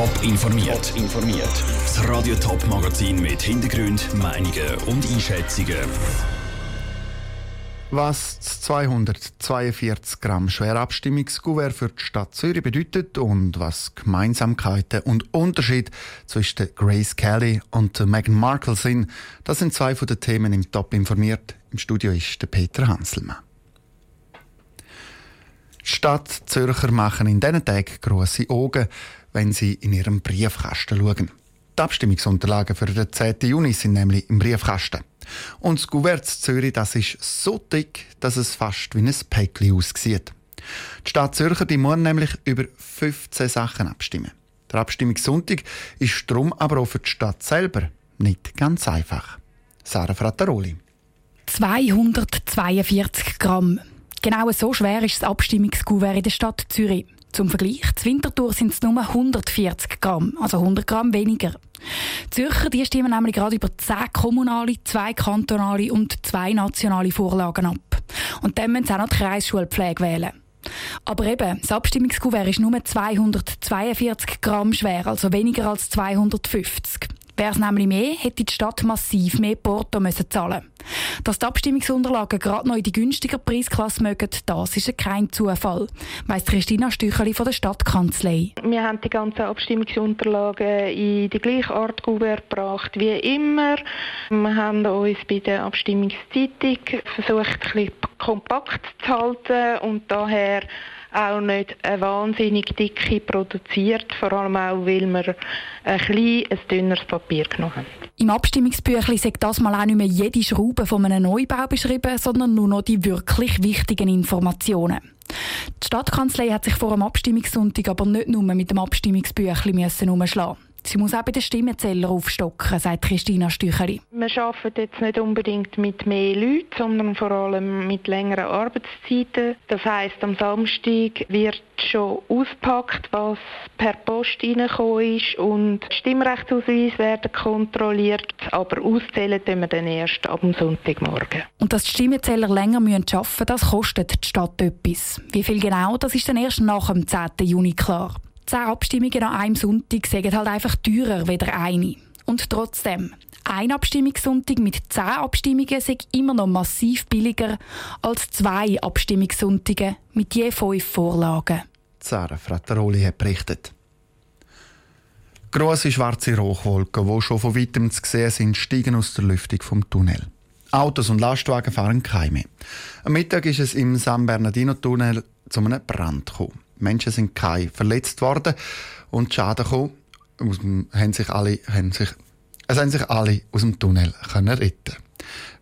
Top informiert. informiert. Das Radio Top Magazin mit Hintergrund, Meinungen und Einschätzungen. Was das 242 Gramm schwere Abstimmungskuvert für die Stadt Zürich bedeutet und was Gemeinsamkeiten und Unterschied zwischen Grace Kelly und Meghan Markle sind, das sind zwei von den Themen im Top informiert. Im Studio ist der Peter Hanselmann. Stadt Zürcher machen in diesen Tagen grosse Augen, wenn sie in ihrem Briefkasten schauen. Die Abstimmungsunterlagen für den 10. Juni sind nämlich im Briefkasten. Und das Gouverne Zürich das ist so dick, dass es fast wie ein Päckchen aussieht. Die Stadt Zürcher die muss nämlich über 15 Sachen abstimmen. Der Abstimmungssonntag ist darum aber auch für die Stadt selber nicht ganz einfach. Sarah Frattaroli. 242 Gramm. Genau so schwer ist das Abstimmungskuvert in der Stadt Zürich. Zum Vergleich, zur Wintertour sind es nur 140 Gramm, also 100 Gramm weniger. Zürcher die stimmen nämlich gerade über 10 kommunale, 2 kantonale und 2 nationale Vorlagen ab. Und dann müssen sie auch noch die Kreisschulpflege wählen. Aber eben, das Abstimmungskuvert ist nur 242 Gramm schwer, also weniger als 250. Wäre es nämlich mehr, hätte die Stadt massiv mehr Porto müssen zahlen Dass die Abstimmungsunterlagen gerade noch in die günstiger Preisklasse mögen, das ist kein Zufall, weiss Christina Stücheli von der Stadtkanzlei. Wir haben die ganzen Abstimmungsunterlagen in die gleiche Art gebracht wie immer. Wir haben uns bei der Abstimmungszeitung versucht, ein bisschen kompakt zu halten und daher auch nicht eine wahnsinnig dicke produziert, vor allem auch, weil wir ein klein, ein dünneres Papier genommen haben. Im Abstimmungsbüchlein sagt das mal auch nicht mehr jede Schraube von einem Neubau beschrieben, sondern nur noch die wirklich wichtigen Informationen. Die Stadtkanzlei hat sich vor dem Abstimmungssonntag aber nicht nur mit dem Abstimmungsbüchlein umschlagen Sie muss auch bei den Stimmenzählern aufstocken, sagt Christina Stücheri. Wir arbeiten jetzt nicht unbedingt mit mehr Leuten, sondern vor allem mit längeren Arbeitszeiten. Das heisst, am Samstag wird schon auspackt, was per Post reingekommen ist und Stimmrechtsausweis werden kontrolliert, aber auszählen tun wir dann erst am Sonntagmorgen. Und dass die Stimmenzähler länger arbeiten müssen, das kostet die Stadt etwas. Wie viel genau, das ist dann erst nach dem 10. Juni klar. Zehn Abstimmungen an einem Sonntag sind halt einfach teurer als eine. Und trotzdem, ein Abstimmungssonntag mit zehn Abstimmungen ist immer noch massiv billiger als zwei Abstimmungssonntage mit je fünf Vorlagen. Sarah Frattaroli hat berichtet. Grosse schwarze Rauchwolken, die schon von weitem zu sehen sind, steigen aus der Lüftung vom Tunnel. Autos und Lastwagen fahren keine. Am Mittag ist es im San Bernardino-Tunnel zu einem Brand gekommen. Menschen sind keine verletzt worden und Schaden gekommen, haben sich alle, haben sich, es haben sich alle aus dem Tunnel können retten.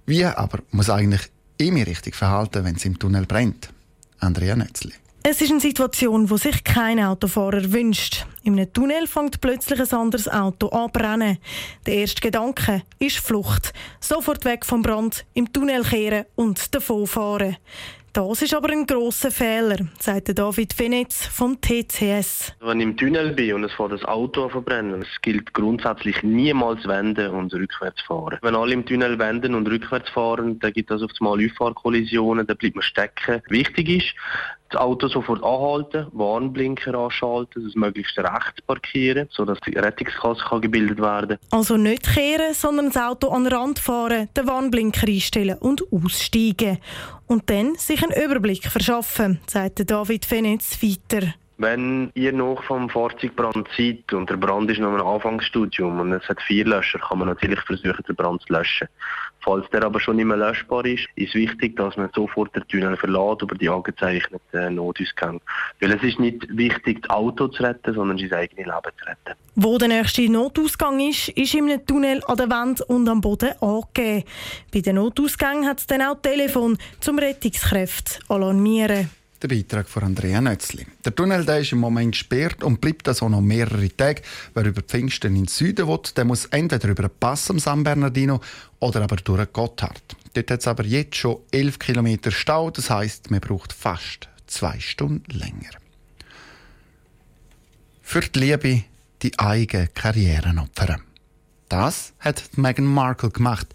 Wie aber muss eigentlich immer richtig verhalten, wenn es im Tunnel brennt? Andrea Nötzli. Es ist eine Situation, die sich kein Autofahrer wünscht. Einem Tunnel fängt plötzlich ein anderes Auto an. Der erste Gedanke ist Flucht. Sofort weg vom Brand, im Tunnel kehren und davonfahren. Das ist aber ein grosser Fehler, sagt David Venetz vom TCS. Wenn ich im Tunnel bin und es fährt das Auto verbrennen, es gilt grundsätzlich niemals wenden und rückwärts fahren. Wenn alle im Tunnel wenden und rückwärts fahren, dann gibt es auf einmal Auffahrkollisionen, dann bleibt man stecken. Wichtig ist, das Auto sofort anhalten, Warnblinker anschalten, das möglichst rechts parkieren, sodass die Rettungskasse kann gebildet werden Also nicht kehren, sondern das Auto an den Rand fahren, den Warnblinker einstellen und aussteigen. Und dann sich einen Überblick verschaffen, sagt David Venetz weiter. Wenn ihr noch vom Fahrzeugbrand seid und der Brand ist noch ein Anfangsstudium und es hat vier Löscher, kann man natürlich versuchen, den Brand zu löschen. Falls der aber schon nicht mehr löschbar ist, ist wichtig, dass man sofort den Tunnel verlässt über die angezeichneten Notausgänge. Weil es ist nicht wichtig, das Auto zu retten, sondern sein eigenes Leben zu retten. Wo der nächste Notausgang ist, ist einem Tunnel an der Wand und am Boden angegeben. Bei den Notausgängen hat es dann auch Telefon, zum Rettungskräfte alarmieren. Der Beitrag von Andrea Nötzli. Der Tunnel der ist im Moment gesperrt und bleibt so noch mehrere Tage. Wer über Pfingsten in den Süden will, der muss entweder über den Pass am San Bernardino oder aber durch den Gotthard. Dort hat es aber jetzt schon 11 Kilometer Stau, das heißt, man braucht fast zwei Stunden länger. Für die Liebe die eigene Karriere opfern. Das hat Meghan Markle gemacht.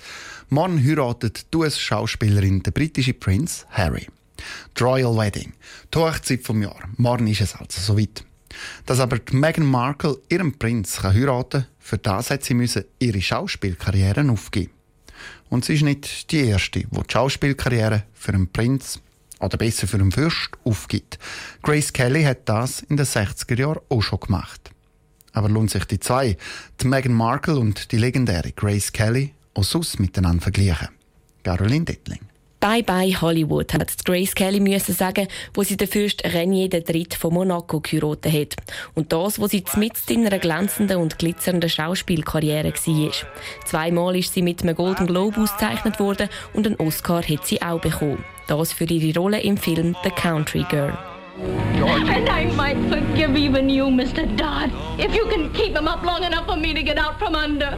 Morgen heiratet die US-Schauspielerin der britische Prinz Harry. Die Royal Wedding. Die Hochzeit vom Jahr. Morgen ist es also soweit. Dass aber Meghan Markle ihren Prinz heiraten kann, für das hat sie müssen ihre Schauspielkarriere aufgeben. Und sie ist nicht die erste, die die Schauspielkarriere für einen Prinz oder besser für einen Fürst aufgibt. Grace Kelly hat das in den 60er Jahren auch schon gemacht. Aber lohnt sich die zwei, die Meghan Markle und die legendäre Grace Kelly, auch sonst miteinander vergleichen? Caroline Dettling. Bye bye Hollywood, hat Grace Kelly müssen sagen, wo sie den Fürst Renier III. von Monaco geheiratet hat. Und das, wo sie mitten in einer glänzenden und glitzernden Schauspielkarriere war. Zweimal ist sie mit einem Golden Globe ausgezeichnet worden und einen Oscar hat sie auch bekommen. Das für ihre Rolle im Film The Country Girl. And I might forgive even you, Mr. Dodd, if you can keep him up long enough for me to get out from under.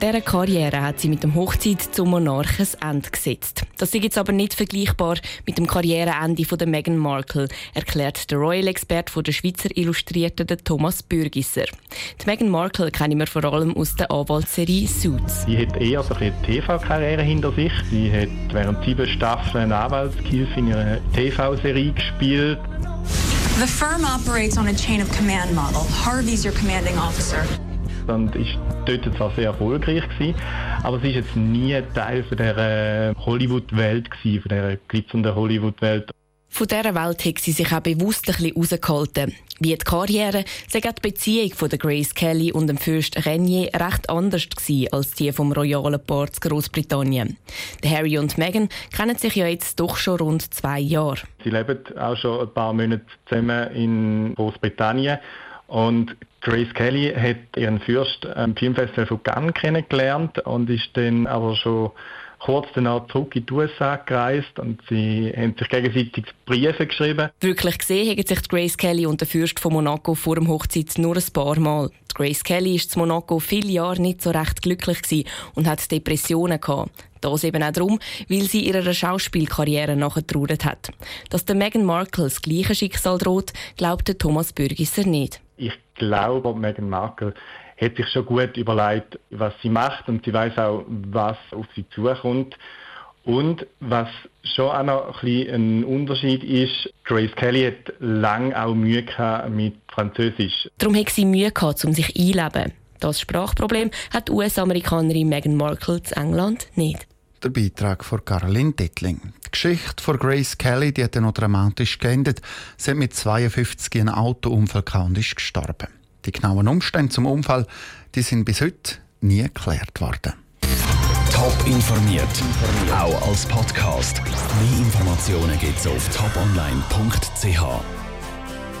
Dieser Karriere hat sie mit dem Hochzeit zum Monarchen ein Ende gesetzt. Das ist jetzt aber nicht vergleichbar mit dem Karriereende von der Meghan Markle, erklärt der Royal-Experte der Schweizer Illustrierten Thomas Bürgisser. Die Meghan Markle kennen wir vor allem aus der Anwaltsserie Suits. Sie hat eher so eine TV-Karriere hinter sich. Sie hat während sieben Staffeln Anwaltshilfe in ihrer TV-Serie gespielt. The firm operates on a chain of command model. Harvey's your commanding officer und ist dort zwar sehr erfolgreich gewesen, aber sie ist jetzt nie Teil von der Hollywood-Welt gewesen, von der glitzernden Hollywood-Welt. Von dieser Welt hat sie sich auch bewusst ein bisschen rausgehalten. Wie die Karriere, sei die Beziehung von der Grace Kelly und dem Fürst Renier recht anders gewesen als die vom royalen Paar zu Großbritannien. Harry und Meghan kennen sich ja jetzt doch schon rund zwei Jahre. Sie leben auch schon ein paar Monate zusammen in Großbritannien und Grace Kelly hat ihren Fürst am Filmfestival von Cannes kennengelernt und ist dann aber schon kurz danach zurück in die USA gereist und sie haben sich gegenseitig Briefe geschrieben. Wirklich gesehen haben sich Grace Kelly und der Fürst von Monaco vor dem Hochzeit nur ein paar Mal. Grace Kelly ist in Monaco viele Jahre nicht so recht glücklich und hat Depressionen gehabt. Das eben auch darum, weil sie ihrer Schauspielkarriere nachgetrauert hat. Dass der Meghan Markle das gleiche Schicksal droht, glaubte Thomas Bürgisser nicht. Ich glaube, Meghan Markle hat sich schon gut überlegt, was sie macht und sie weiß auch, was auf sie zukommt. Und was schon auch noch ein, ein Unterschied ist, Grace Kelly hat lange auch Mühe gehabt mit Französisch. Darum hat sie Mühe gehabt, um sich einzuleben. Das Sprachproblem hat die US-Amerikanerin Meghan Markle in England nicht. Der Beitrag von Caroline Dettling. Die Geschichte von Grace Kelly die hat noch dramatisch geendet. Sie hat mit 52 in einem Autounfall und ist gestorben. Die genauen Umstände zum Unfall die sind bis heute nie geklärt worden. Top informiert, auch als Podcast. Mehr Informationen gibt es auf toponline.ch.